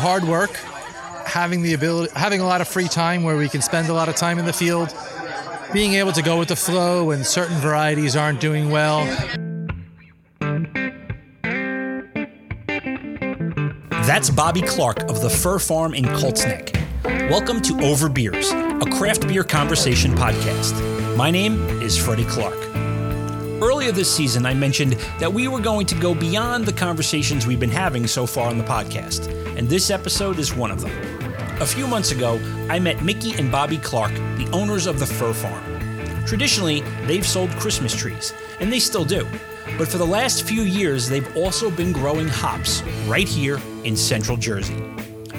hard work, having the ability, having a lot of free time where we can spend a lot of time in the field, being able to go with the flow when certain varieties aren't doing well. That's Bobby Clark of the Fir Farm in Colts Neck. Welcome to Over Beers, a craft beer conversation podcast. My name is Freddie Clark. Earlier this season, I mentioned that we were going to go beyond the conversations we've been having so far on the podcast, and this episode is one of them. A few months ago, I met Mickey and Bobby Clark, the owners of the Fir Farm. Traditionally, they've sold Christmas trees, and they still do. But for the last few years, they've also been growing hops right here in central Jersey.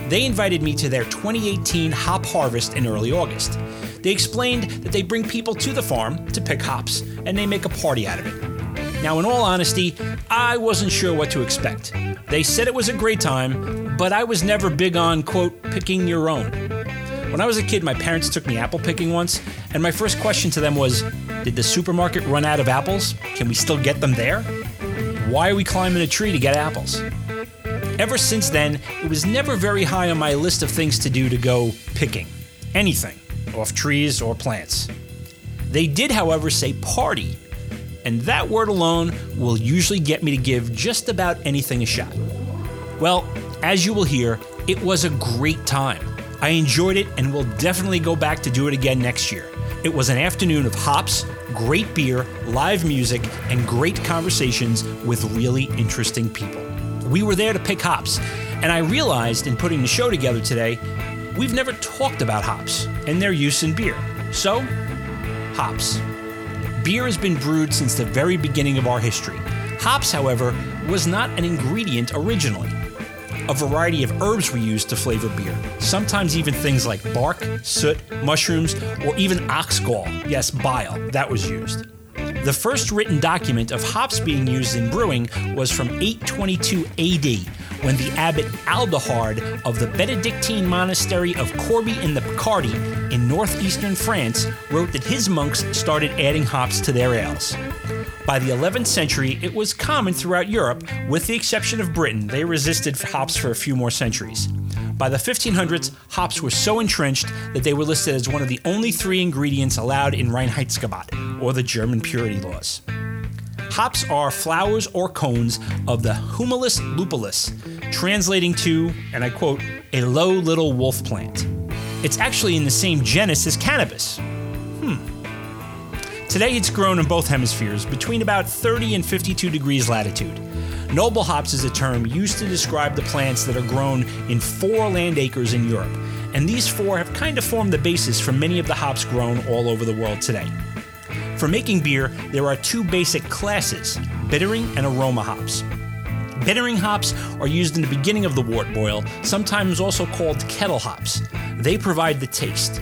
They invited me to their 2018 hop harvest in early August. They explained that they bring people to the farm to pick hops, and they make a party out of it. Now, in all honesty, I wasn't sure what to expect. They said it was a great time, but I was never big on, quote, picking your own. When I was a kid, my parents took me apple picking once, and my first question to them was Did the supermarket run out of apples? Can we still get them there? Why are we climbing a tree to get apples? Ever since then, it was never very high on my list of things to do to go picking. Anything off trees or plants. They did, however, say party, and that word alone will usually get me to give just about anything a shot. Well, as you will hear, it was a great time. I enjoyed it and will definitely go back to do it again next year. It was an afternoon of hops, great beer, live music, and great conversations with really interesting people. We were there to pick hops, and I realized in putting the show together today we've never talked about hops and their use in beer. So, hops. Beer has been brewed since the very beginning of our history. Hops, however, was not an ingredient originally. A variety of herbs were used to flavor beer, sometimes even things like bark, soot, mushrooms, or even ox gall. Yes, bile, that was used. The first written document of hops being used in brewing was from 822 AD, when the abbot Adalhard of the Benedictine monastery of Corbie in the Picardy in northeastern France wrote that his monks started adding hops to their ales. By the 11th century, it was common throughout Europe, with the exception of Britain. They resisted hops for a few more centuries. By the 1500s, hops were so entrenched that they were listed as one of the only three ingredients allowed in Reinheitsgebot, or the German purity laws. Hops are flowers or cones of the Humulus lupulus, translating to, and I quote, a low little wolf plant. It's actually in the same genus as cannabis. Hmm. Today it's grown in both hemispheres, between about 30 and 52 degrees latitude. Noble hops is a term used to describe the plants that are grown in four landraces in Europe, and these four have kind of formed the basis for many of the hops grown all over the world today. For making beer, there are two basic classes bittering and aroma hops. Bittering hops are used in the beginning of the wort boil, sometimes also called kettle hops. They provide the taste.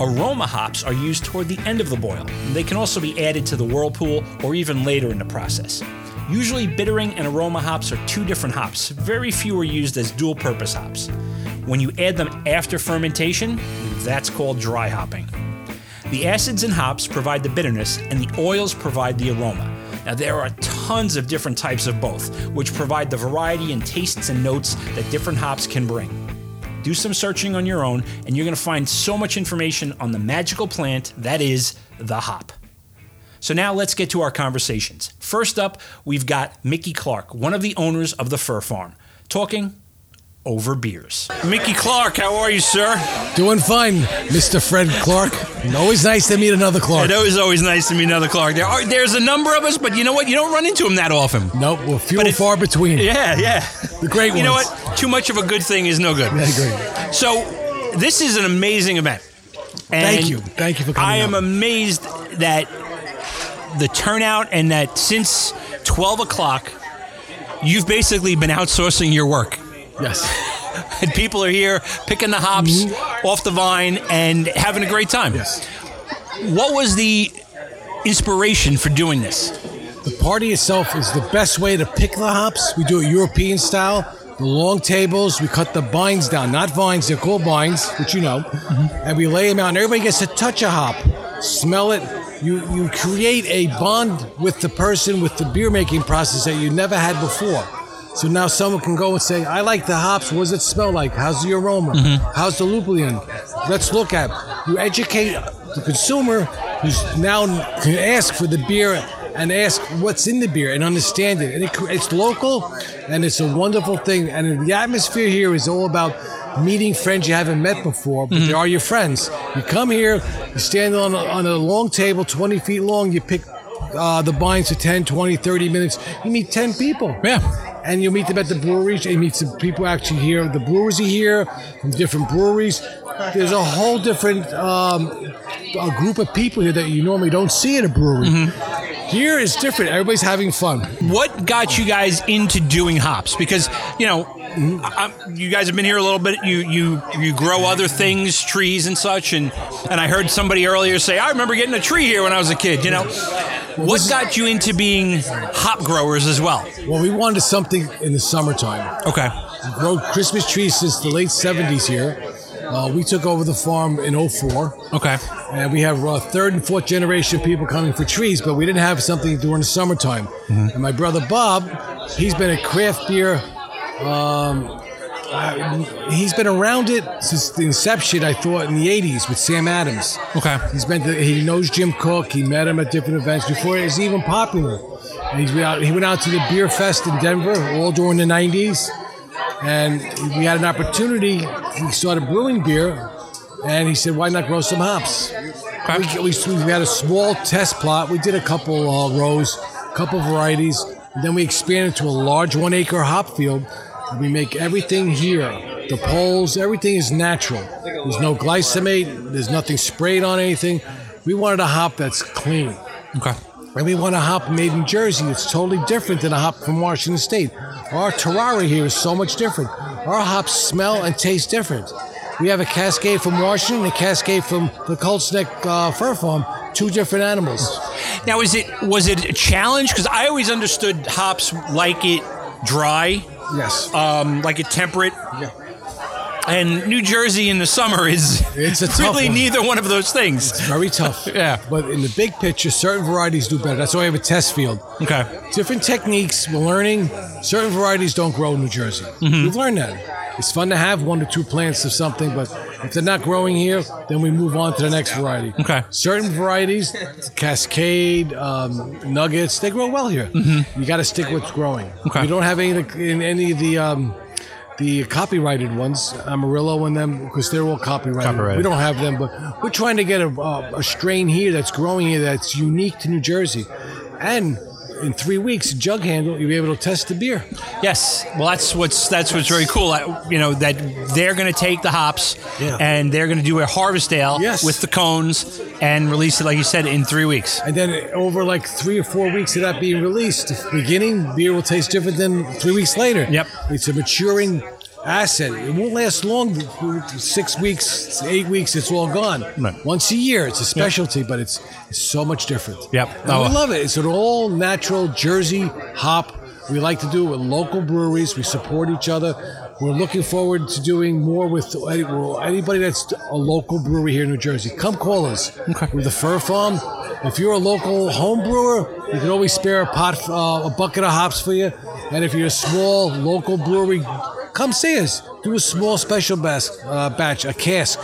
Aroma hops are used toward the end of the boil. They can also be added to the whirlpool or even later in the process. Usually, bittering and aroma hops are two different hops. Very few are used as dual purpose hops. When you add them after fermentation, that's called dry hopping. The acids in hops provide the bitterness, and the oils provide the aroma. Now, there are tons of different types of both, which provide the variety and tastes and notes that different hops can bring. Do some searching on your own, and you're going to find so much information on the magical plant that is the hop. So, now let's get to our conversations. First up, we've got Mickey Clark, one of the owners of the Fir Farm, talking over beers. Mickey Clark, how are you, sir? Doing fine, Mr. Fred Clark. Always nice to meet another Clark. It is always nice to meet another Clark. There are, there's a number of us, but you know what? You don't run into them that often. Nope, we're few and far between. Yeah, yeah. The great You know what? Too much of a good thing is no good. I agree. So, this is an amazing event. And Thank you. Thank you for coming I am out. amazed that the turnout and that since 12 o'clock, you've basically been outsourcing your work. Yes. And people are here picking the hops off the vine and having a great time. Mm-hmm. Yes. What was the inspiration for doing this? The party itself is the best way to pick the hops. We do it European style. The long tables, we cut the binds down, not vines, they're called binds, which you know, and we lay them out, and everybody gets to touch a hop, smell it. You you create a bond with the person with the beer making process that you never had before. So now someone can go and say, I like the hops. What does it smell like? How's the aroma? How's the lupulin? Let's look at. You educate the consumer who's now can ask for the beer and ask what's in the beer and understand it. And it, it's local and it's a wonderful thing. And the atmosphere here is all about meeting friends you haven't met before, but they are your friends. You come here, you stand on a, on a long table, 20 feet long, you pick uh, the binds for 10, 20, 30 minutes. You meet 10 people. Yeah. And you'll meet them at the breweries. You meet some people actually here. The brewers are here from different breweries. There's a whole different um, a group of people here that you normally don't see at a brewery. Here is different. Everybody's having fun. What got you guys into doing hops? Because you know, you guys have been here a little bit. You you you grow other things, trees and such, and and I heard somebody earlier say, I remember getting a tree here when I was a kid. You know, what got you into being hop growers as well? Well, we wanted something in the summertime. Okay. Grow Christmas trees since the late 70s here. Uh, we took over the farm in 04. Okay. And we have uh, third and fourth generation people coming for trees, but we didn't have something during the summertime. And my brother Bob, he's been a craft beer. Um, uh, he's been around it since the inception. I thought in the '80s with Sam Adams. Okay. He's been. To, he knows Jim Koch. He met him at different events before it was even popular. And out, he went out to the beer fest in Denver all during the '90s, and we had an opportunity. He started brewing beer, and he said, "Why not grow some hops?" We, we, we had a small test plot. We did a couple uh, rows, a couple varieties, and then we expanded to a large one-acre hop field. We make everything here. The poles, everything is natural. There's no glyphosate. There's nothing sprayed on anything. We wanted a hop that's clean. Okay. And we want a hop made in Jersey. It's totally different than a hop from Washington State. Our terroir here is so much different. Our hops smell and taste different. We have a Cascade from Washington, a Cascade from the Colts Neck uh, Fir Farm. Two different animals. Now, is it was it a challenge? Because I always understood hops like it dry, Yes. um, like it temperate. Yeah. And New Jersey in the summer is It's a really one. neither one of those things. It's very tough. Yeah. But in the big picture, certain varieties do better. That's why we have a test field. Okay. Different techniques. We're learning. Certain varieties don't grow in New Jersey. We've learned that. It's fun to have one or two plants of something, but if they're not growing here, then we move on to the next variety. Okay. Certain varieties, Cascade, um, Nuggets, they grow well here. You got to stick with growing. Okay. We don't have any of the, in any of the. Um, the copyrighted ones, Amarillo and them, because they're all copyrighted. Copyrighted. We don't have them, but we're trying to get a, a, a strain here that's growing here that's unique to New Jersey. And in three weeks, Jughandle, you'll be able to test the beer. Yes. Well, that's what's that's what's very cool. I- You know that they're going to take the hops Yeah. and they're going to do a harvest ale Yes. with the cones and release it, like you said, in three weeks. And then over like three or four weeks of that being released, beginning beer will taste different than three weeks later. Yep. It's a maturing asset. It won't last long. Six weeks, eight weeks, it's all gone. Right. Once a year, it's a specialty, but it's, it's so much different. Yep. And Oh. we uh, love it. It's an all natural Jersey hop. We like to do it with local breweries. We support each other. We're looking forward to doing more with anybody that's a local brewery here in New Jersey. Come call us. We're the Fir Farm. If you're a local home brewer, you can always spare a pot, uh, a bucket of hops for you. And if you're a small local brewery, come see us. Do a small special bas- uh, batch, a cask.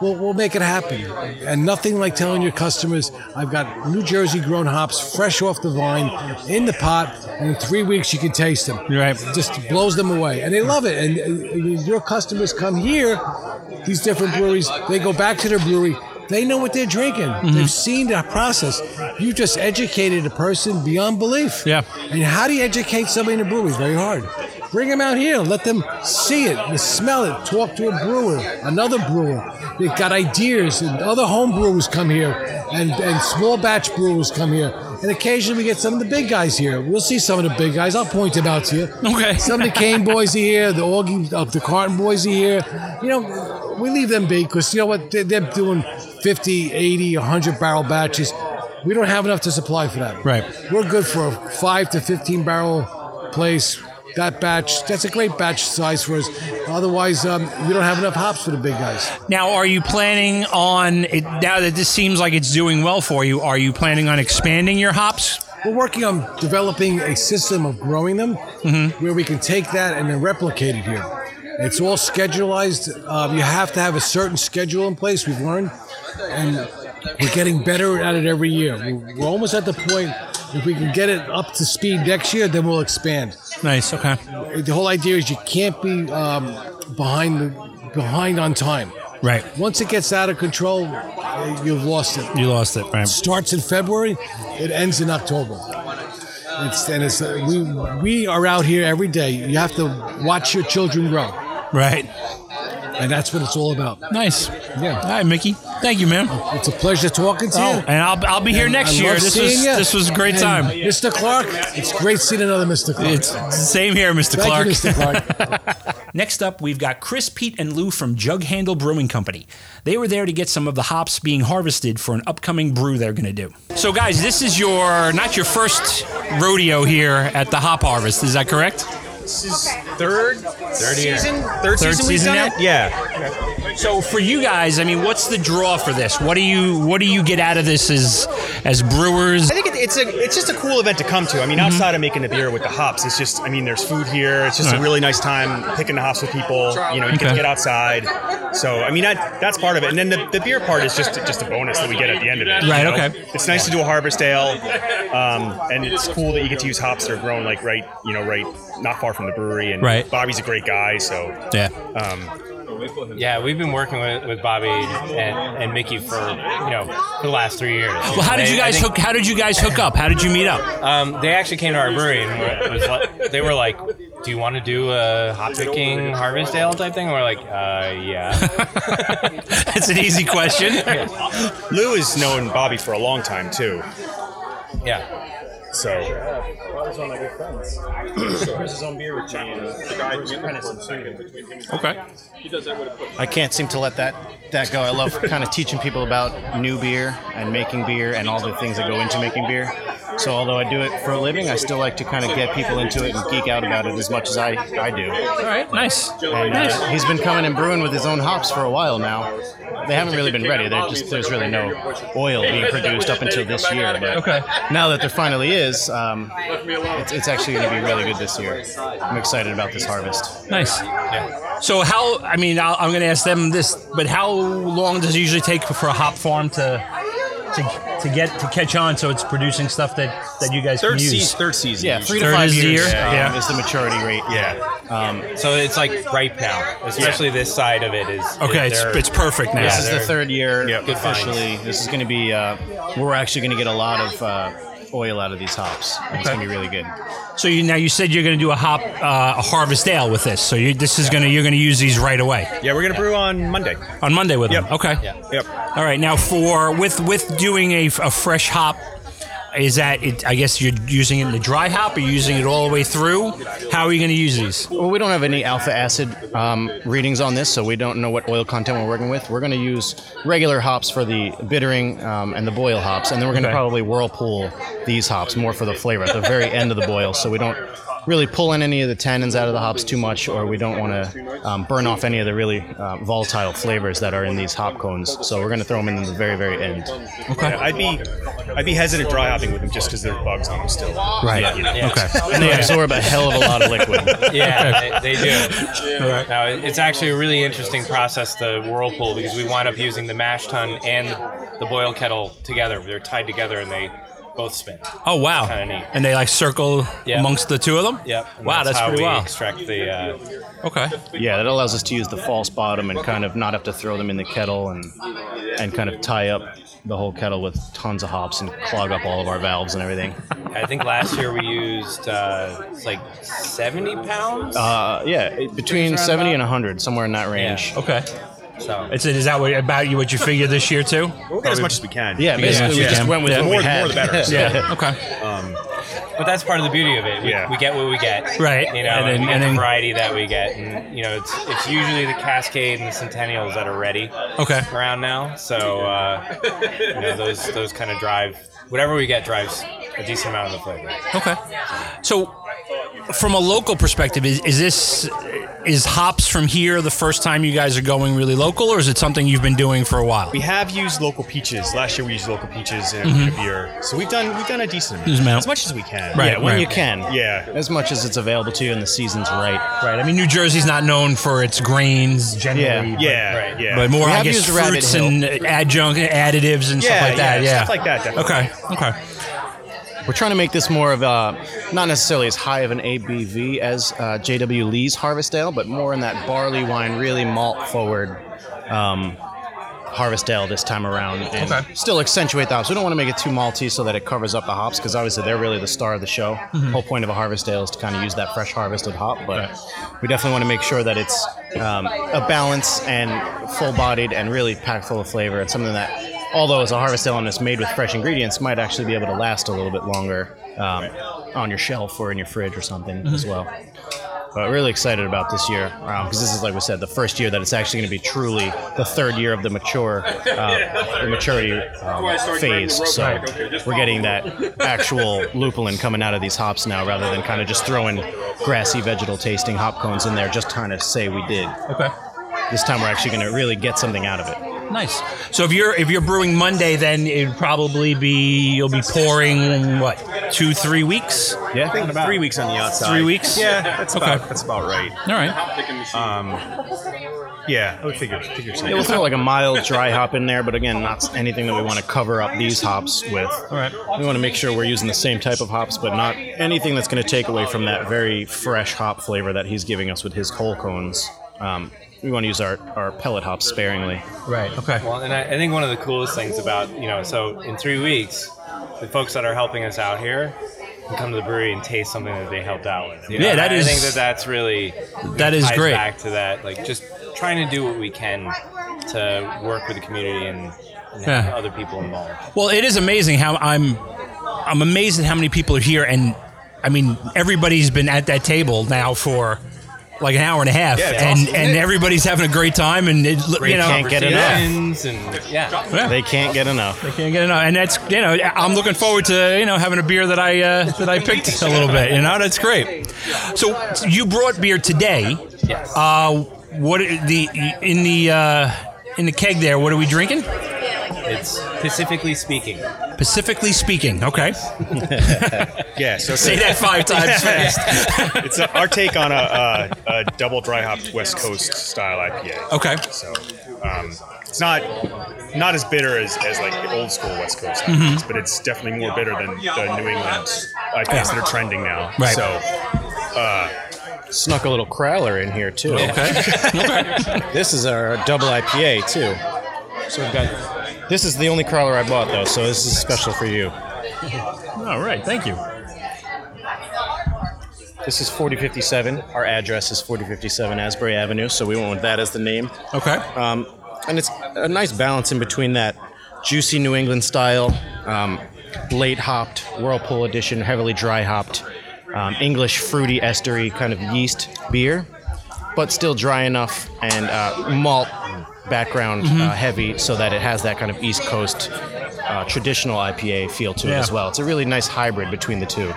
We'll, we'll make it happen. And nothing like telling your customers, I've got New Jersey grown hops fresh off the vine in the pot, and in three weeks you can taste them. Right. It just blows them away. And they love it. And uh, your customers come here, these different breweries, they go back to their brewery. They know what they're drinking. They've seen the process. You just educated a person beyond belief. Yeah. And how do you educate somebody in a brewery? Very hard. Bring them out here. Let them see it, smell it. Talk to a brewer, another brewer. They've got ideas, and other home brewers come here, and, and small batch brewers come here. And occasionally we get some of the big guys here. We'll see some of the big guys. I'll point them out to you. Okay. Some of the Kane boys are here. The Augie, uh, the Carton boys are here. You know, we leave them be because you know what? They're, they're doing 50, 80, 100 barrel batches. We don't have enough to supply for that. Right. We're good for a five to 15 barrel place. That batch, that's a great batch size for us. Otherwise, um, we don't have enough hops for the big guys. Now, are you planning on it now that this seems like it's doing well for you? Are you planning on expanding your hops we're working on developing a system of growing them where we can take that and then replicate it here. It's all schedulized. Um, you have to have a certain schedule in place. We've learned, and we're getting better at it every year. We're, we're almost at the point. If we can get it up to speed next year, then we'll expand. Nice. Okay. The whole idea is you can't be um, behind the behind on time. Right. Once it gets out of control, you've lost it. You lost it. Right. Starts in February, it ends in October. It's, and it's uh, we we are out here every day. You have to watch your children grow, Right. and that's what it's all about. Nice. Yeah. All right, Mickey. Thank you, man. It's a pleasure talking to Oh, you. and I'll, I'll be here And next I year. This was you. this was a great And time. Mr. Clark. It's great seeing another Mr. Clark. It's same here, Mr. Thank Clark. you, Mr. Clark. Next up, we've got Chris, Pete, and Lou from Jughandle Brewing Company. They were there to get some of the hops being harvested for an upcoming brew they're going to do. So, guys, this is your not your first rodeo here at the hop harvest. Is that correct? This is third, third season, third, Third season we've season done now? it. Yeah, So, for you guys, I mean, what's the draw for this? What do you what do you get out of this as as brewers? I think it, it's a it's just a cool event to come to. I mean, outside of making the beer with the hops, it's just I mean, there's food here. It's just Right. a really nice time picking the hops with people. You know, you Okay. can get outside. So I mean, that, that's part of it. And then the, the beer part is just just a bonus that we get at the end of it. you Right, know? okay. It's nice to do a harvest ale, um, and it's cool that you get to use hops that are grown like right you know right not far from the brewery. And Right. Bobby's a great guy, so Yeah. Yeah, we've been working with, with Bobby and, and Mickey for you know for the last three years. Well, how did They- you guys think, hook? How did you guys hook up? How did you meet up? Um, they actually came to our brewery and were, was like, they were like, "Do you want to do a hop picking harvest ale type thing?" And we're like, "Uh, yeah." That's an easy question. Lou has known Bobby for a long time too. yeah. So Bobby's one of my good friends. he brings his beer with me, and uh, the guy who's apprentice in second between him and Okay. He does that with a. I can't seem to let that that go. I love kind of teaching people about new beer and making beer and all the things that go into making beer. So although I do it for a living, I still like to kind of get people into it and geek out about it as much as I, I do. All right. Nice. And uh, he's been coming and brewing with his own hops for a while now. They haven't really been ready. They're just there's really no oil being produced up until this year. But Okay. now that there finally is, um, it's, it's actually going to be really good this year. I'm excited about this harvest. Nice. So how? I mean, I'll, I'm going to ask them this, but how long does it usually take for a hop farm to to, to get to catch on so it's producing stuff that that you guys third can use? season, third season. Yeah, three Third to five is years year? um, Yeah. is the maturity rate. Yeah. So it's like ripe now, especially this side of it is. Okay, it's, it's perfect now. This is the third year Yep. Good officially. This is going to be. Uh, we're actually going to get a lot of uh, oil out of these hops. And It's going to be really good. So you now you said you're going to do a hop uh, a harvest ale with this. So you, this is going to you're going to use these right away Yeah, we're gonna brew on Monday. on Monday with them. Yep. Okay. Yep. All right. Now for with with doing a, a fresh hop. Is that it? I guess you're using it in the dry hop. Are you using it all the way through? How are you going to use these? Well, we don't have any alpha acid um, readings on this, so we don't know what oil content we're working with. We're going to use regular hops for the bittering um, and the boil hops, and then we're going to Okay. probably whirlpool these hops more for the flavor at the very end of the boil, so we don't really pull in any of the tannins out of the hops too much, or we don't want to um, burn off any of the really uh, volatile flavors that are in these hop cones. So we're going to throw them in the very, very end. Yeah, I'd be I'd be hesitant dry hopping with them just because there's bugs on them still. Right. You know. Okay. And they absorb a hell of a lot of liquid. Yeah, they, they do. Now, it's actually a really interesting process, the whirlpool, because we wind up using the mash tun and the boil kettle together. They're tied together and they both spin. Oh wow! Kinda neat. And they like circle Yeah. amongst the two of them. Yep. and Wow, that's, how pretty we wild. extract the. Uh, Okay. Yeah, that allows us to use the false bottom and kind of not have to throw them in the kettle and and kind of tie up the whole kettle with tons of hops and clog up all of our valves and everything. I think last year we used uh, like 70 pounds. Uh, yeah, between 70 and 100, somewhere in that range. Okay. So It's is that what, about you what you figure this year too? We'll get as much as we can. Yeah, basically we Yeah. just went with Yeah. what More, we had. more the better. Yeah. Okay. but that's part of the beauty of it. We, Yeah. we get what we get. Right. You know, And and, then- we get and the variety that we get, and you know, it's it's usually the Cascade and the Centennials that are ready Okay. around now. So uh, you know, those those kind of drive whatever we get drives a decent amount of the flavor. Okay. So, from a local perspective, is, is this is hops from here the first time you guys are going really local, or is it something you've been doing for a while? We have used local peaches. Last year we used local peaches in mm-hmm. a beer, so we've done we've done a decent amount, amount. as much as we can. Right. yeah, when you can. Yeah. As much as it's available to you and the season's right. Right. I mean, New Jersey's not known for its grains generally. Yeah. Yeah, Right. yeah. But more, We I have guess, used fruits and adjunct additives and yeah, stuff like that. yeah, Yeah, stuff like that. Definitely. Okay. Okay. We're trying to make this more of a, not necessarily as high of an ABV as uh, JW Lees Harvest Ale, but more in that barley wine, really malt forward um, Harvest Ale this time around. And Okay. Still accentuate the hops. We don't want to make it too malty so that it covers up the hops because obviously they're really the star of the show. Mm-hmm. whole point of a Harvest Ale is to kind of use that fresh harvested hop, but we definitely want to make sure that it's um, a balance and full bodied and really packed full of flavor and something that although it's a harvest ale and it's made with fresh ingredients, might actually be able to last a little bit longer um, on your shelf or in your fridge or something as well. But really excited about this year because this is, like we said, the first year that it's actually going to be truly the third year of the mature, uh, the maturity um, phase. So we're getting that actual lupulin coming out of these hops now, rather than kind of just throwing grassy, vegetal tasting hop cones in there, just trying to say we did. Okay. This time we're actually going to really get something out of it. Nice. So if you're if you're brewing Monday, then it'd probably be you'll be pouring what two three weeks. Yeah, I think three weeks on the outside. Three weeks? Yeah, that's Okay. about that's about right. All right. Um, yeah, I would figure figure so. Yeah, we'll throw like a mild dry hop in there, but again, not anything that we want to cover up these hops with. All right. We want to make sure we're using the same type of hops, but not anything that's going to take away from that very fresh hop flavor that he's giving us with his coal cones. Um, we want to use our, our pellet hops sparingly. Right. Okay. Well, and I, I think one of the coolest things about you know, so in three weeks, the folks that are helping us out here can come to the brewery and taste something that they helped out with. you know? Yeah, that I is- think that that's really That is ties great. Back to that, like just trying to do what we can to work with the community and, and have Yeah. other people involved. Well, it is amazing how I'm I'm amazed at how many people are here, and I mean everybody's been at that table now for like an hour and a half, Yeah, it's and awesome. and everybody's having a great time, and it, you know can't get enough. Conversations And yeah, Yeah. They can't get enough. They can't get enough, and that's you know I'm looking forward to you know having a beer that I uh, that I picked a little bit. You know that's great. So you brought beer today. Yes. Uh, what the in the uh, in the keg there? What are we drinking? it's Pacifically speaking. Pacifically speaking. Okay. Yeah, so Say that five times fast. it's a, our take on a, a, a double dry hopped West Coast style IPA. Okay. So um, it's not not as bitter as, as like the old school West Coast, Mm-hmm. IPAs, but it's definitely more bitter than the New England IPAs that are trending now. Right. So Snuck a little crowler in here too. Okay. This is our double IPA too. So we've got. This is the only crowler I bought though, so this is special for you. All right. Thank you. This is 4057. Our address is 4057 Asbury Avenue, so we went with that as the name. Okay. Um, and it's a nice balance in between that juicy New England style, um, late hopped, Whirlpool edition, heavily dry hopped, um, English fruity estery kind of yeast beer, but still dry enough and uh, malt background uh, heavy so that it has that kind of East Coast uh, traditional IPA feel to it as well. It's a really nice hybrid between the two.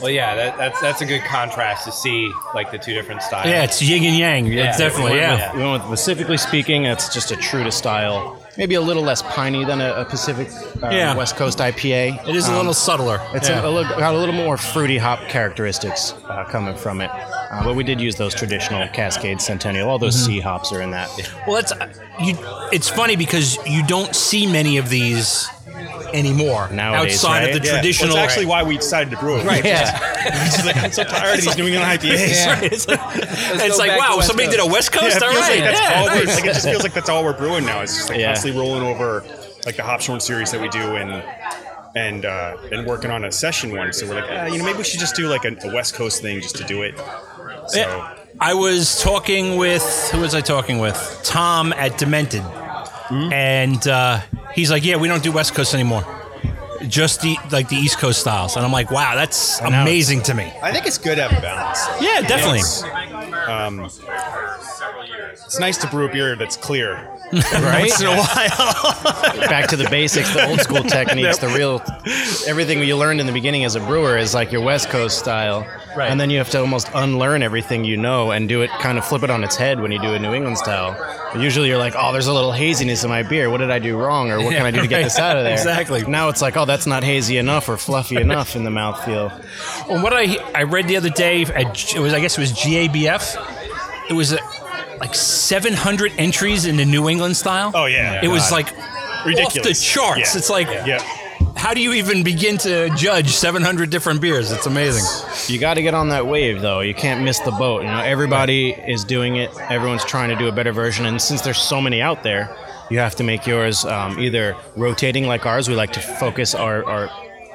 Well, yeah, that, that's that's a good contrast to see like the two different styles. Yeah, it's yin and yang. Yeah. It's definitely We yeah. with- We went with specifically speaking, it's just a true to style. Maybe a little less piney than a, a Pacific uh, Yeah. West Coast IPA. It is a Um, little subtler. It's yeah. a, a little, got a little more fruity hop characteristics uh, coming from it. Uh, but we did use those traditional Cascade Centennial. All those Mm-hmm. C hops are in that. Well, that's you. It's funny because you don't see many of these anymore Nowadays, outside right? of the yeah, well, traditional. it's actually why we decided to brew it. Right. Yeah. It's like, I'm so tired of these New England IPAs. it's like, it's like wow, somebody Coast. did a West Coast. it all feels right, like that's yeah, all we're, nice. like it just feels like that's all we're brewing now. It's just like Yeah. constantly rolling over like the Hop Shorn series that we do and and uh, and working on a session one. So we're like, ah, you know, maybe we should just do like a, a West Coast thing just to do it. So Yeah. I was talking with who was I talking with? Tom at Demented, Hmm? and uh, he's like, "Yeah, we don't do West Coast anymore, just the like the East Coast styles." And I'm like, "Wow, that's amazing to me." I think it's good to have a balance. Yeah, definitely. It's, um, it's nice to brew a beer that's clear. Right? Once in a while. Back to the basics, the old school techniques, the real everything you learned in the beginning as a brewer is like your West Coast style. Right. and then you have to almost unlearn everything you know and do it kind of flip it on its head when you do a New England style. Usually you're like, oh, there's a little haziness in my beer. What did I do wrong, or what can I do to get right. this out of there? Exactly. Now it's like, oh, that's not hazy enough or fluffy enough in the mouthfeel. Well, what I I read the other day, at, it was I guess it was GABF. It was uh like 700 entries in the New England style. Oh, yeah. it was God. like off the charts. Yeah. It's like, Yeah. How do you even begin to judge 700 different beers? It's amazing. You got to get on that wave, though. You can't miss the boat. You know, everybody is doing it. Everyone's trying to do a better version, and since there's so many out there, you have to make yours um, either rotating like ours. We like to focus our our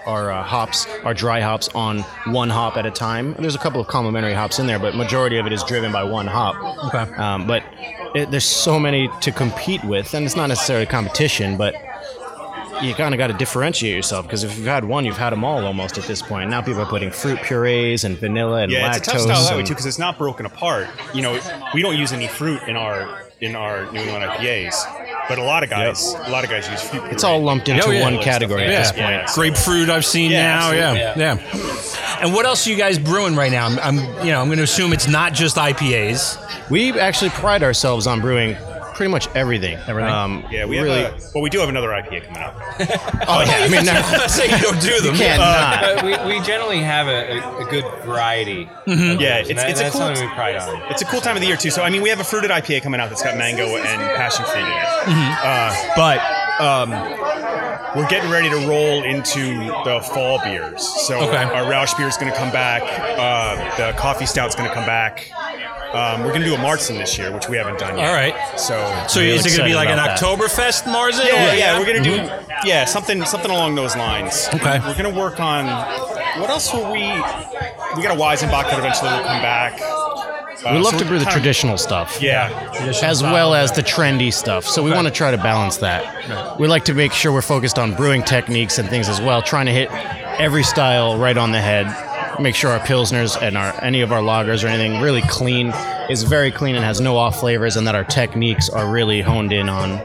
our uh, hops, our dry hops, on one hop at a time. There's a couple of complementary hops in there, but majority of it is driven by one hop. Okay. Um, but it, there's so many to compete with, and it's not necessarily competition, but you kind of got to differentiate yourself because if you've had one, you've had them all almost at this point. Now people are putting fruit purees and vanilla and Yeah, lactose. it's a tough style that way too because it's not broken apart. You know, we don't use any fruit in our in our New England IPAs, but a lot of guys, a lot of guys use fruit. It's all lumped into Oh, yeah. one category at this Yeah. point. Grapefruit, I've seen Yeah, now. Yeah, absolutely. yeah, And what else are you guys brewing right now? I'm, I'm you know, I'm going to assume it's not just IPAs. We actually pride ourselves on brewing pretty much everything. Everything? Um, Yeah, we have really. a, well, we do have another IPA coming up. oh yeah, I mean, no, I say you don't do them. you can't not. But we, we generally have a, a, a good variety. Mm-hmm. Yeah, And it's that- it's a cool. something we pride on. It's a cool time of the year too. So I mean, we have a fruited IPA coming out that's got mango and passion fruit in it. Mm-hmm. Uh, but um, we're getting ready to roll into the fall beers. So Okay. our Rauchbier is going to come back. Uh, the coffee stout's going to come back. Um, we're going to do a Marzen this year, which we haven't done yet. All right. So So Real is it going to be like an about that. Oktoberfest Marzen? yeah, or- yeah, we're gonna do yeah something something along those lines. Okay. we're gonna work on what else will we? We got a Weizenbock that eventually will come back. Uh, We love so to we're brew the kinda- traditional stuff. Yeah, as well as the trendy stuff. So we want to try to balance that. We like to make sure we're focused on brewing techniques and things as well, trying to hit every style right on the head. Make sure our pilsners and our any of our lagers or anything really clean is very clean and has no off flavors, and that our techniques are really honed in on.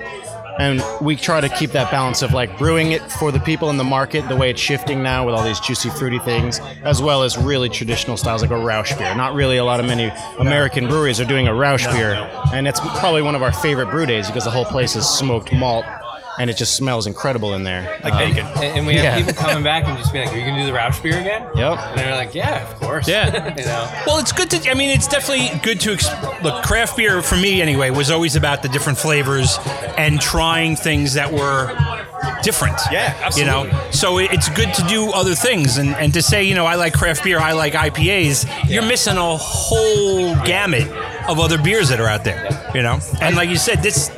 And we try to keep that balance of like brewing it for the people in the market, the way it's shifting now with all these juicy, fruity things, as well as really traditional styles like a Rauchbier. Not really a lot of many American breweries are doing a Rauchbier, and it's probably one of our favorite brew days because the whole place is smoked malt, and it just smells incredible in there. like bacon. Um, and, and we have Yeah. people coming back and just be like, "Are you gonna do the Rauchbier again?" Yep. And they're like, "Yeah, of course." Yeah. you know. Well, it's good to. I mean, it's definitely good to ex- look. Craft beer for me, anyway, was always about the different flavors and trying things that were different. Yeah, absolutely. You know, so it's good to do other things and and to say, you know, I like craft beer, I like IPAs. You're missing a whole gamut of other beers that are out there. You know, and like you said, this.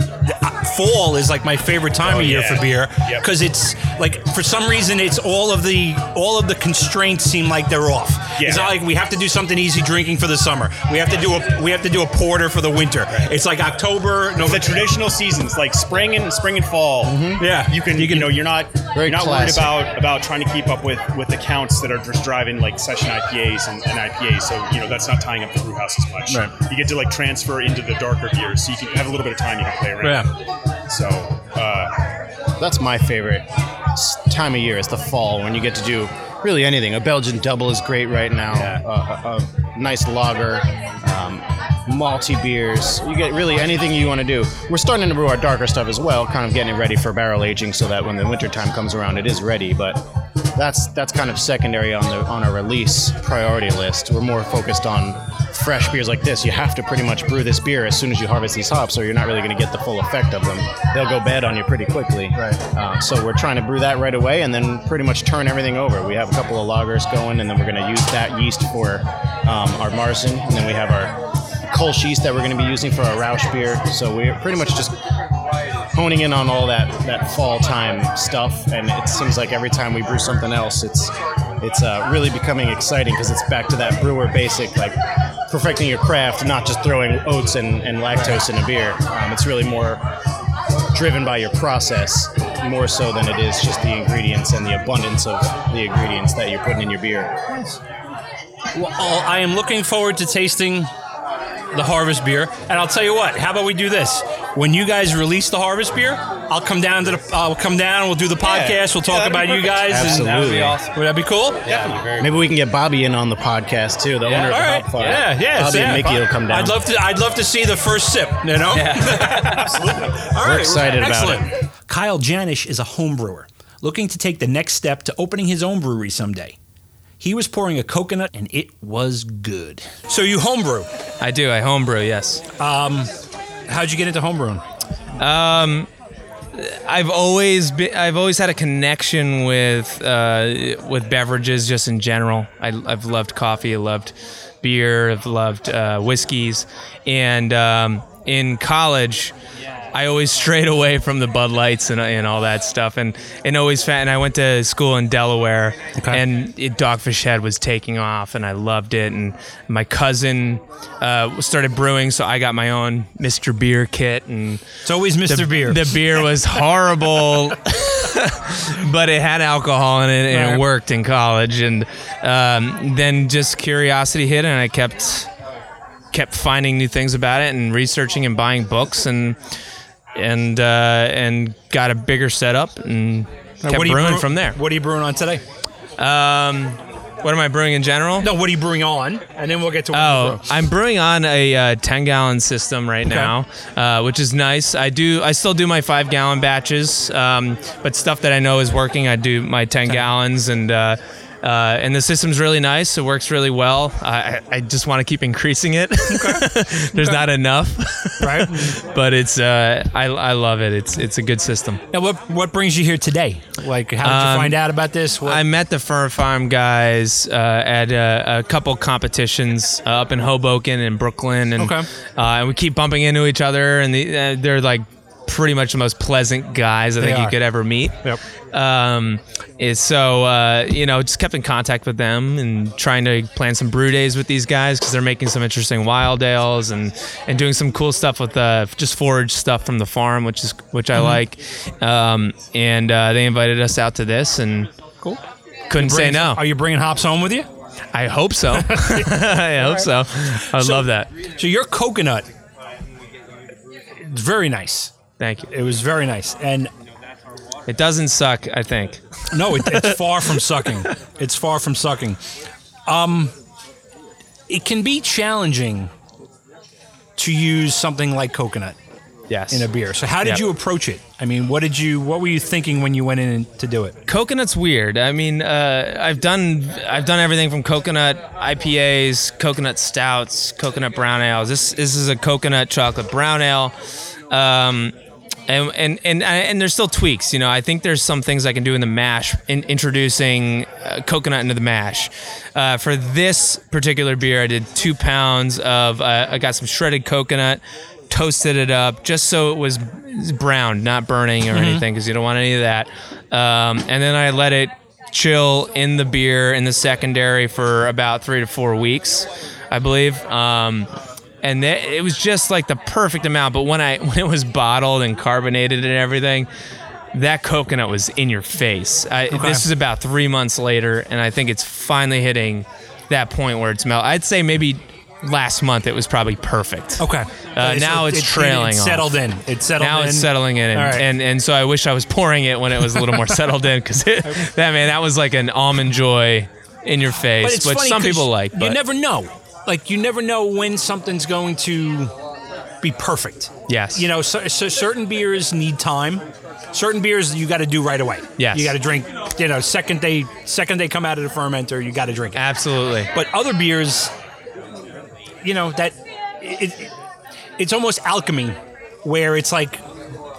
Fall is like my favorite time Oh, of year yeah. for beer Yep. because it's like for some reason it's all of the all of the constraints seem like they're off. Yeah. It's not like we have to do something easy drinking for the summer. We have to do a we have to do a porter for the winter. It's like October, no the traditional seasons like spring and spring and fall. Mm-hmm. Yeah. you can You you, can- know you're not Very you're not classic. worried about about trying to keep up with with the counts that are just driving like session IPAs and, and IPAs. So you know that's not tying up the brew house as much. Right. You get to like transfer into the darker beers, so you can have a little bit of time you can play around. So uh, That's my favorite time of year. Is the fall when you get to do really anything. A Belgian double is great right now. Uh, a, a nice lager, um, malty beers. You get really anything you want to do. We're starting to brew our darker stuff as well, kind of getting it ready for barrel aging, so that when the winter time comes around, it is ready. But that's that's kind of secondary on the on our release priority list. We're more focused on fresh beers like this. You have to pretty much brew this beer as soon as you harvest these hops, or you're not really going to get the full effect of them. They'll go bad on you pretty quickly. Right. Uh, so we're trying to brew that right away, and then pretty much turn everything over. We have a couple of lagers going, and then we're going to use that yeast for um, our Marzen, and then we have our Kolsch yeast that we're going to be using for our Rauchbier. So we're pretty much just honing in on all that that fall time stuff, and it seems like every time we brew something else, it's it's uh, really becoming exciting because it's back to that brewer basic, like perfecting your craft, not just throwing oats and, and lactose in a beer. Um, it's really more driven by your process, more so than it is just the ingredients and the abundance of the ingredients that you're putting in your beer. Well, I am looking forward to tasting the harvest beer. And I'll tell you what, how about we do this? When you guys release the harvest beer, I'll come down to the. I'll come down. We'll do the podcast. We'll talk that'd about you guys. Absolutely. And That would be awesome. would that be cool? Yeah, very Maybe we can get Bobby in on the podcast too. The owner of All the right. Hop Yeah, yeah. Bobby yeah. and Mickey will come down. I'd love to. I'd love to see the first sip. You know. Absolutely. All right. excited about Excellent. Kyle Janish is a home brewer looking to take the next step to opening his own brewery someday. He was pouring a coconut and it was good. So you homebrew. I do. I homebrew. Yes. Um, How'd you get into homebrewing? I've always been. I've always had a connection with uh, with beverages, just in general. I, I've loved coffee. I loved beer. I've loved uh, whiskeys, and um, in college. I always strayed away from the Bud Lights and, and all that stuff, and and always fa- and I went to school in Delaware, and it, Dogfish Head was taking off, and I loved it. And my cousin uh, started brewing, so I got my own Mr. Beer kit, and It's always Mr. the Beer. The beer was horrible, but it had alcohol in it and Right. it worked in college. And um, then just curiosity hit, and I kept kept finding new things about it and researching and buying books and and uh, and got a bigger setup and kept what are you brewing brew- from there. What are you brewing on today? Um, what am I brewing in general? No, what are you brewing on? And then we'll get to what you Oh, brew. I'm brewing on a uh, 10 gallon system right now, uh, which is nice. I do, I still do my five gallon batches, um, but stuff that I know is working, I do my 10 gallons, and uh, and the system's really nice. It works really well. I, I just want to keep increasing it. There's not enough, right. but it's uh, I, I love it. It's it's a good system. Now, what what brings you here today? Like, how did you Um, find out about this? What, I met the Fir Farm guys uh, at a, a couple competitions uh, up in Hoboken and Brooklyn, and Okay. uh, and we keep bumping into each other, and the, uh, they're like pretty much the most pleasant guys I think you could ever meet. Yep. Um, is so uh, you know just kept in contact with them and trying to plan some brew days with these guys because they're making some interesting wild ales and and doing some cool stuff with uh, just forage stuff from the farm, which is which I like. Um, and uh, they invited us out to this and Cool. couldn't say Bringing- no. Are you bringing hops home with you? I hope so. I hope so. I would love that. So your coconut, it's very nice. Thank you. It was very nice, and It doesn't suck. I think. no, it, it's far from sucking. It's far from sucking. Um, it can be challenging to use something like coconut Yes. in a beer. So how did Yep. you approach it? I mean, what did you what were you thinking when you went in to do it? coconut's weird. I mean, uh, I've done I've done everything from coconut IPAs, coconut stouts, coconut brown ales. This this is a coconut chocolate brown ale. Um, and, and and and there's still tweaks, you know. I think there's some things I can do in the mash, in introducing uh, coconut into the mash. Uh, for this particular beer, I did two pounds of. Uh, I got some shredded coconut, toasted it up just so it was brown, not burning or anything, because you don't want any of that. Um, and then I let it chill in the beer in the secondary for about three to four weeks, I believe. Um, and it was just like the perfect amount. But when I when it was bottled and carbonated and everything, that coconut was in your face. I, This is about three months later, and I think it's finally hitting that point where it's melt. I'd say maybe last month it was probably perfect. Okay. Uh, now it's trailing It, off. settled in. It settled Now in. it's settling in, and, right. and and so I wish I was pouring it when it was a little more settled in, because that man, that was like an almond joy in your face, But it's which some people like. You never know. Like you never know when something's going to be perfect. yes, You know, so, so certain beers need time. Certain beers you got to do right away. Yes. You got to drink. You know, second they second they come out of the fermenter, you got to drink it. absolutely. But other beers, you know, that it, it, it's almost alchemy, where it's like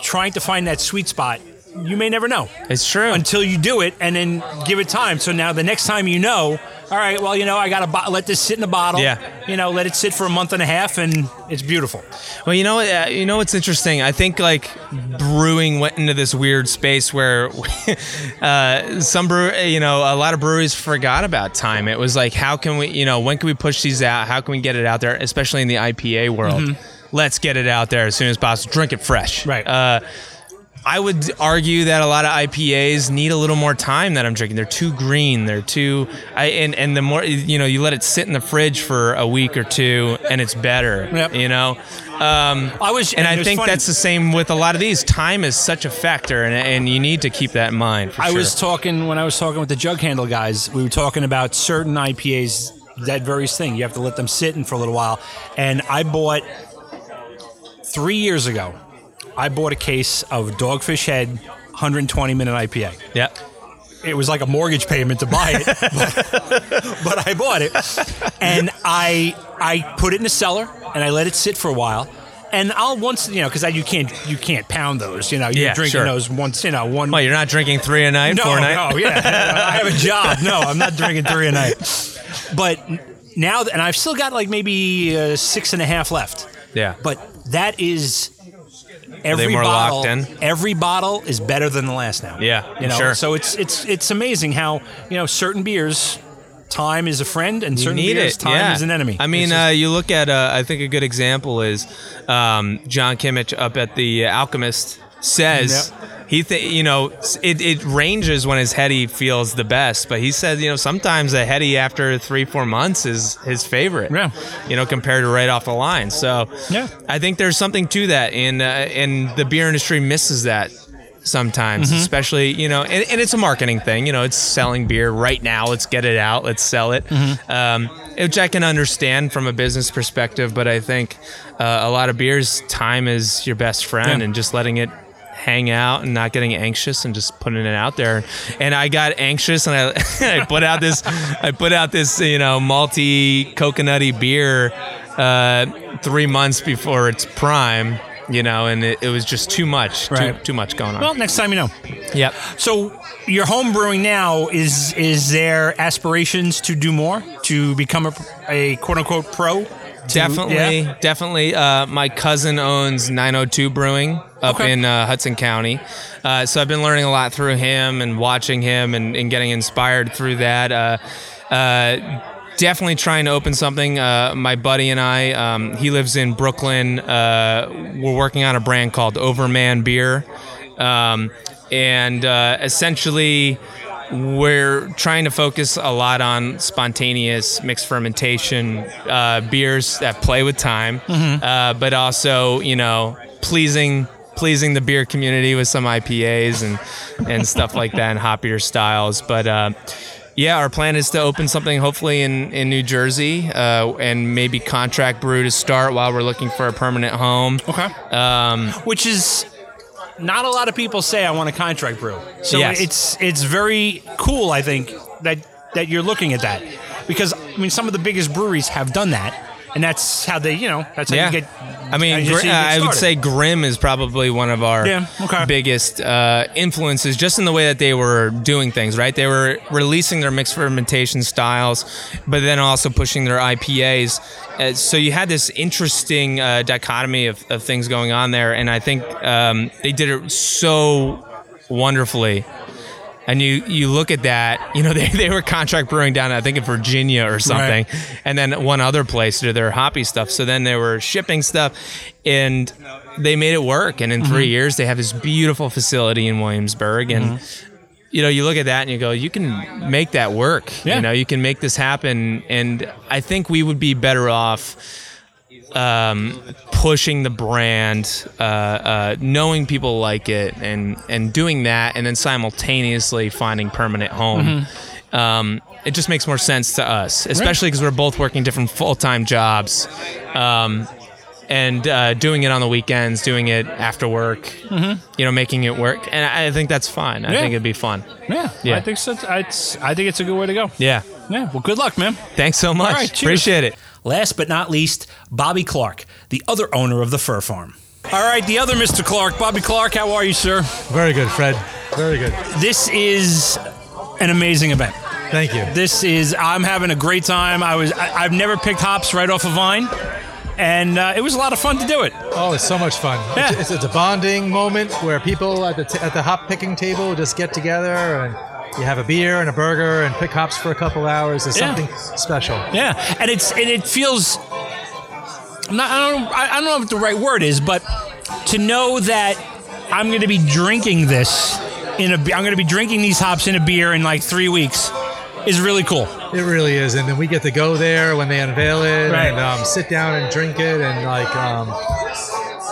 trying to find that sweet spot. You may never know It's true. until you do it and then give it time. So now the next time you know, all right, well, you know, I got to bo- let this sit in a bottle. Yeah. You know, let it sit for a month and a half and it's beautiful. Well, you know? Uh, you know what's interesting? I think like brewing went into this weird space where uh, some brew, you know, a lot of breweries forgot about time. It was like, how can we, you know, when can we push these out? How can we get it out there? Especially in the IPA world, let's get it out there as soon as possible. Drink it fresh, Right. Uh, I would argue that a lot of IPAs need a little more time that I'm drinking. They're too green. They're too I and and the more you know, you let it sit in the fridge for a week or two, and it's better. Yep. You know. Um, I was, and I it's think funny. that's the same with a lot of these. Time is such a factor, and, and you need to keep that in mind. For I sure. was talking when I was talking with the Jughandle guys. We were talking about certain IPAs. That various thing. You have to let them sit in for a little while. And I bought three years ago. I bought a case of Dogfish Head 120 minute IPA. Yeah. It was like a mortgage payment to buy it, but, but I bought it, and I I put it in the cellar and I let it sit for a while. And I'll once you know because you can't you can't pound those you know you're Yeah, drinking sure. those once you know one Well, you're not drinking three a night, no, four a night. no, yeah. I have a job. No, I'm not drinking three a night. But now, and I've still got like maybe uh, six and a half left. Yeah. But that is every more bottle. locked in? Every bottle is better than the last now. Yeah, you know. sure. So it's it's it's amazing how you know certain beers, time is a friend, and You certain beers, it. time yeah. is an enemy. I mean, just- uh, you look at. Uh, I think a good example is um, John Kimmich up at the Alchemist says he, th- you know, it, it ranges when his heady feels the best, but he says, you know, sometimes a heady after three four months is his favorite. Yeah. You know, compared to right off the line. So Yeah. I think there's something to that, and uh, and the beer industry misses that sometimes Mm-hmm. especially you know and, and it's a marketing thing you know it's selling beer right now let's get it out let's sell it Mm-hmm. um, which i can understand from a business perspective but i think uh, a lot of beers time is your best friend Yeah. and just letting it hang out and not getting anxious and just putting it out there and i got anxious and i, I put out this i put out this you know malty coconutty beer uh, three months before its prime you know and it, it was just too much too, Right. too much going on well, next time you know. Yep. So your home brewing now is is there aspirations to do more to become a, a quote unquote pro? Definitely, yeah? definitely. Uh, my cousin owns 902 Brewing up Okay. in uh, Hudson County. Uh, so I've been learning a lot through him and watching him and, and getting inspired through that. Uh, uh, definitely trying to open something. Uh, my buddy and I, um, he lives in Brooklyn. Uh, we're working on a brand called Overman Beer. Um, and uh, essentially, we're trying to focus a lot on spontaneous mixed fermentation uh, beers that play with time, uh, but also you know pleasing pleasing the beer community with some IPAs and and stuff like that and hoppier styles. But uh, yeah, our plan is to open something hopefully in in New Jersey uh, and maybe contract brew to start while we're looking for a permanent home. Okay. Um, Which is not a lot of people say I want a contract brew. So Yes. it's it's very cool, I think, that that you're looking at that. Because I mean some of the biggest breweries have done that. And that's how they, you know, that's how yeah. you get I mean, Gr- I would say Grimm is probably one of our Yeah, okay. biggest uh, influences, just in the way that they were doing things. Right, they were releasing their mixed fermentation styles, but then also pushing their IPAs. Uh, so you had this interesting uh, dichotomy of, of things going on there, and I think um, they did it so wonderfully. And you, you look at that, you know, they, they were contract brewing down, I think, in Virginia or something, and then one other place do their hoppy stuff. So then they were shipping stuff, and they made it work. And in mm-hmm. three years, they have this beautiful facility in Williamsburg. And, mm-hmm. you know, you look at that and you go, you can make that work. Yeah. You know, you can make this happen. And I think we would be better off um, pushing the brand, uh, uh, knowing people like it, and and doing that, and then simultaneously finding permanent home. Um, it just makes more sense to us, especially because we're both working different full time jobs, um, and uh, doing it on the weekends, doing it after work. You know, making it work, and I I think that's fun. I Yeah. think it'd be fun. Yeah, Yeah. I think so. It's, I think it's a good way to go. Yeah. Yeah. Well, good luck, man. Thanks so much. Right. Appreciate it. Last but not least, Bobby Clark, the other owner of the Fir Farm. All right, the other Mr. Clark, Bobby Clark. How are you, sir? Very good, Fred. Very good. This is an amazing event. Thank you. This is. I'm having a great time. I was. I, I've never picked hops right off a vine, and uh, it was a lot of fun to do it. Oh, it's so much fun. Yeah. It's, it's, it's a bonding moment where people at the, t- at the hop picking table just get together and you have a beer and a burger and pick hops for a couple hours. It's Yeah. something special. Yeah, and it's and it feels. Not. I don't. I don't know what the right word is, but to know that I'm going to be drinking this in a. I'm going to be drinking these hops in a beer in like three weeks. Is really cool. It really is, and then we get to go there when they unveil it Right. and um, sit down and drink it, and like um,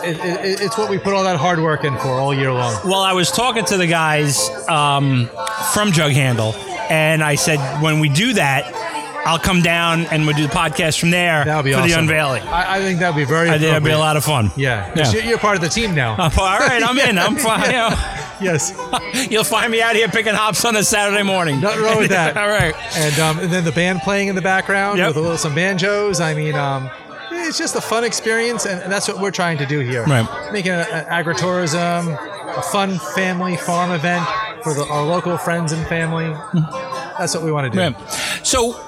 it, it, it's what we put all that hard work in for all year long. Well, I was talking to the guys um, from Jughandle, and I said when we do that, I'll come down and we'll do the podcast from there be for the unveiling. I, I think that'd be very. I think that'd be a lot of fun. Yeah, Yeah. You're, you're part of the team now. Uh, all right, I'm in. I'm fine. you know. yes, You'll find me out here picking hops on a Saturday morning. nothing wrong with that. all right. and um, and then the band playing in the background Yep. with a little some banjos. I mean, um, it's just a fun experience, and, and that's what we're trying to do here. Right. Making an agritourism, a fun family farm event for the, our local friends and family. That's what we want to do. Right. So,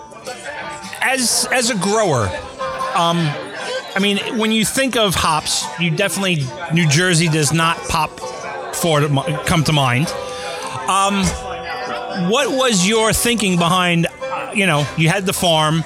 as as a grower, um, I mean, when you think of hops, you definitely New Jersey does not pop for come to mind. Um, what was your thinking behind? uh, You know, you had the farm,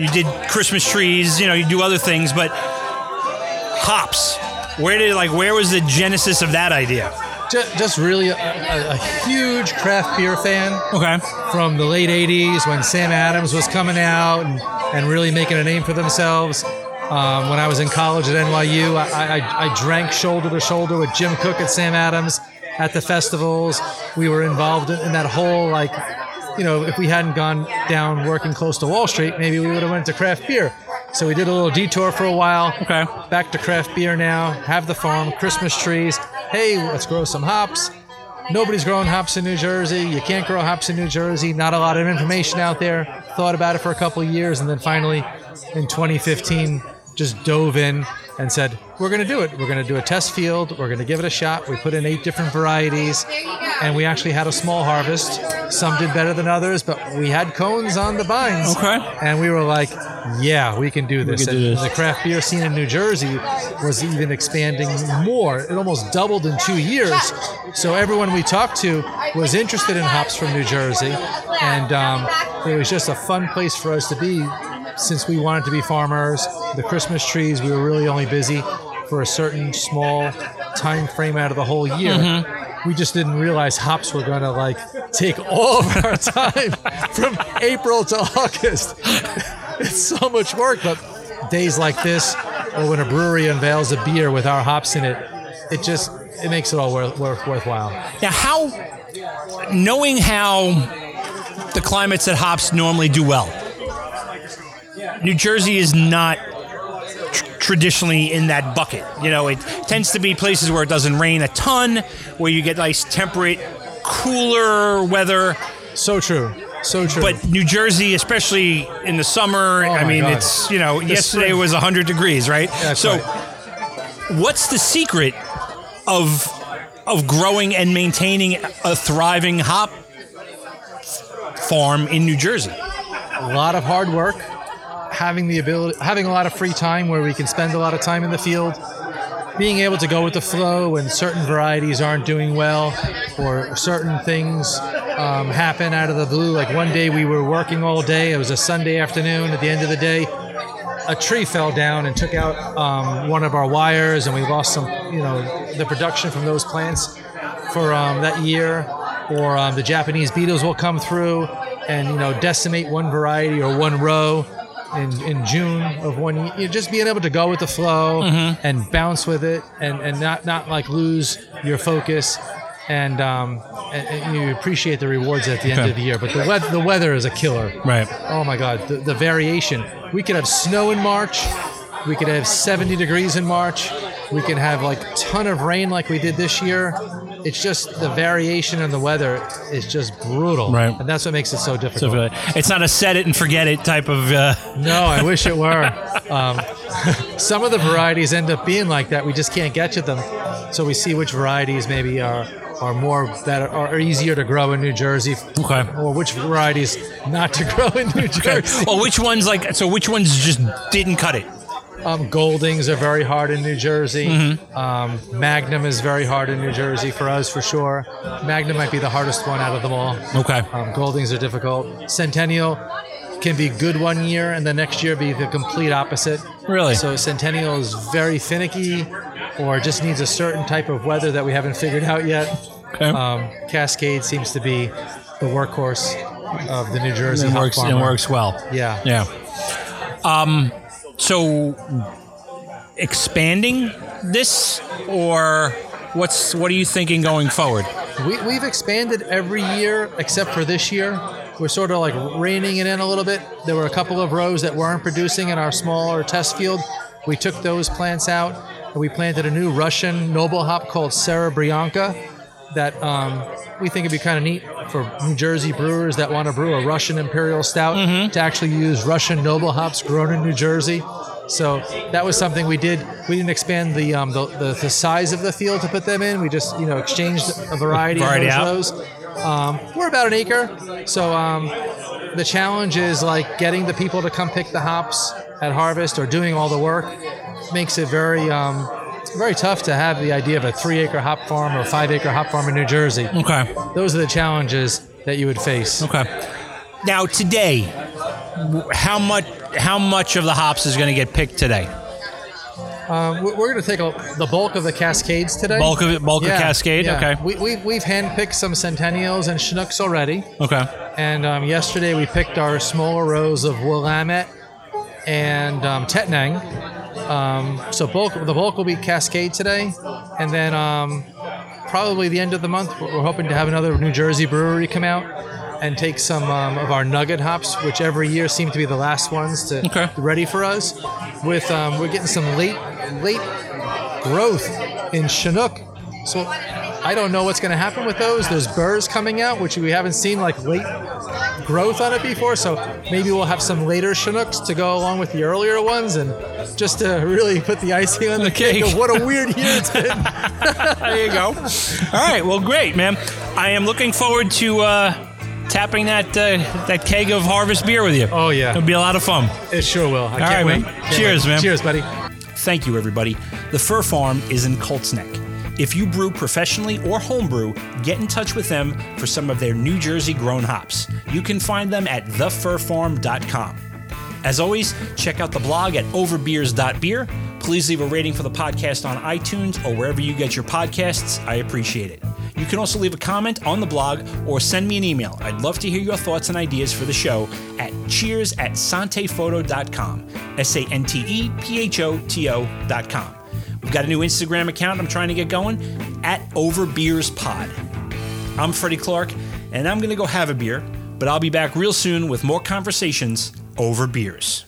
you did Christmas trees, you know, you do other things, but hops. Where did like where was the genesis of that idea? Just, just really a, a, a huge craft beer fan. Okay. from the late 80s when Sam Adams was coming out and, and really making a name for themselves. Um, when I was in college at NYU, I, I, I drank shoulder to shoulder with Jim Koch at Sam Adams at the festivals. We were involved in, in that whole, like, you know, if we hadn't gone down working close to Wall Street, maybe we would have went to craft beer. So we did a little detour for a while. Okay. Back to craft beer now. Have the farm, Christmas trees. Hey, let's grow some hops. Nobody's growing hops in New Jersey. You can't grow hops in New Jersey. Not a lot of information out there. Thought about it for a couple of years, and then finally, in 2015, just dove in and said, "We're going to do it. We're going to do a test field. We're going to give it a shot." We put in eight different varieties, and we actually had a small harvest. Some did better than others, but we had cones on the vines. Okay. And we were like, "Yeah, we can do this." can do and this. the craft beer scene in New Jersey was even expanding more. It almost doubled in two years. So everyone we talked to was interested in hops from New Jersey, and um, it was just a fun place for us to be. Since we wanted to be farmers, the Christmas trees, we were really only busy for a certain small time frame out of the whole year. Mm-hmm. We just didn't realize hops were going to like take all of our time from April to August it's so much work, but days like this, or when a brewery unveils a beer with our hops in it, it just it makes it all worth, worth worthwhile. Now, how knowing how the climates that hops normally do well, New Jersey is not tr- traditionally in that bucket. You know, it tends to be places where it doesn't rain a ton, where you get nice temperate, cooler weather. So true, so true. But New Jersey, especially in the summer, oh I mean, God. it's you know, The yesterday spring. was 100 degrees, right? That's so, right. what's the secret of of growing and maintaining a thriving hop farm in New Jersey? a lot of hard work, having the ability, having a lot of free time where we can spend a lot of time in the field, being able to go with the flow when certain varieties aren't doing well or certain things um, happen out of the blue. Like one day we were working all day. It was a Sunday afternoon. At the end of the day, a tree fell down and took out um, one of our wires, and we lost some, you know, the production from those plants for um, that year. Or um, the Japanese beetles will come through and you know decimate one variety or one row in, in June of one year. You just being able to go with the flow and bounce with it, and, and not not like lose your focus. And, um, and, and you appreciate the rewards at the end of the year, but the weather the weather is a killer. Right. Oh my God, the, the variation. We could have snow in March. We could have 70 degrees in March. We can have like a ton of rain like we did this year. It's just the variation in the weather is just brutal. Right. And that's what makes it so So difficult. uh, it's not a set it and forget it type of. Uh, no, I wish it were. Um, some of the varieties end up being like that. We just can't get to them. So we see which varieties maybe are are more that are, easier to grow in New Jersey. Okay. Or which varieties not to grow in New Jersey. well, which ones like so? Which ones just didn't cut it? Um, Goldings are very hard in New Jersey. Mm-hmm. Um, Magnum is very hard in New Jersey for us, for sure. Magnum might be the hardest one out of them all. Okay. Um, Goldings are difficult. Centennial can be good one year, and the next year be the complete opposite. Really? So Centennial is very finicky, or just needs a certain type of weather that we haven't figured out yet. Okay. Um, Cascade seems to be the workhorse of the New Jersey it works. It works well. Yeah. Yeah. Um, so expanding this, or what's what are you thinking going forward? We, we've expanded every year except for this year. We're sort of like reining it in a little bit. There were a couple of rows that weren't producing in our smaller test field. We took those plants out and we planted a new Russian noble hop called Serebrianka that um, we think would be kind of neat for New Jersey brewers that want to brew a Russian Imperial Stout to actually use Russian noble hops grown in New Jersey. So that was something we did. We didn't expand the, um, the, the the size of the field to put them in. We just you know exchanged a variety, Variety of those. Um, we're about an acre, so um, the challenge is like getting the people to come pick the hops at harvest or doing all the work makes it very um, very tough to have the idea of a three acre hop farm or a five acre hop farm in New Jersey. Okay. Those are the challenges that you would face. Okay. Now today, how much how much of the hops is going to get picked today? Um, we- we're going to take a, the bulk of the Cascades today. Bulk of it, bulk Yeah, of Cascade. yeah. Okay. We, we, we've handpicked some Centennials and Chinooks already. Okay. And um, yesterday we picked our smaller rows of Willamette and um, Tettnang. Um, so bulk, the bulk will be Cascade today, and then um, probably the end of the month we're hoping to have another New Jersey brewery come out and take some um, of our Nugget hops, which every year seem to be the last ones to Okay. ready for us. With um, we're getting some late late growth in Chinook. So I don't know what's going to happen with those. There's burrs coming out, which we haven't seen like late growth on it before. So maybe we'll have some later Chinooks to go along with the earlier ones, and just to really put the icing on the, cake. cake. of what a weird year it's been. There you go. All right. Well, great, man. I am looking forward to uh, tapping that uh, that keg of harvest beer with you. Oh yeah, It'll be a lot of fun. it sure will. I All can't right, wait. man. Cheers, wait. man. Cheers, buddy. Thank you, everybody. The Fir Farm is in Colts Neck. If you brew professionally or homebrew, get in touch with them for some of their New Jersey grown hops. You can find them at thefirfarm.com. As always, check out the blog at overbeers.beer. Please leave a rating for the podcast on iTunes or wherever you get your podcasts. I appreciate it. You can also leave a comment on the blog or send me an email. I'd love to hear your thoughts and ideas for the show at cheers at santephoto.com. S A N T E P H O T O.com. We've got a new Instagram account I'm trying to get going at overbeerspod. I'm Freddie Clark, and I'm going to go have a beer, but I'll be back real soon with more conversations over beers.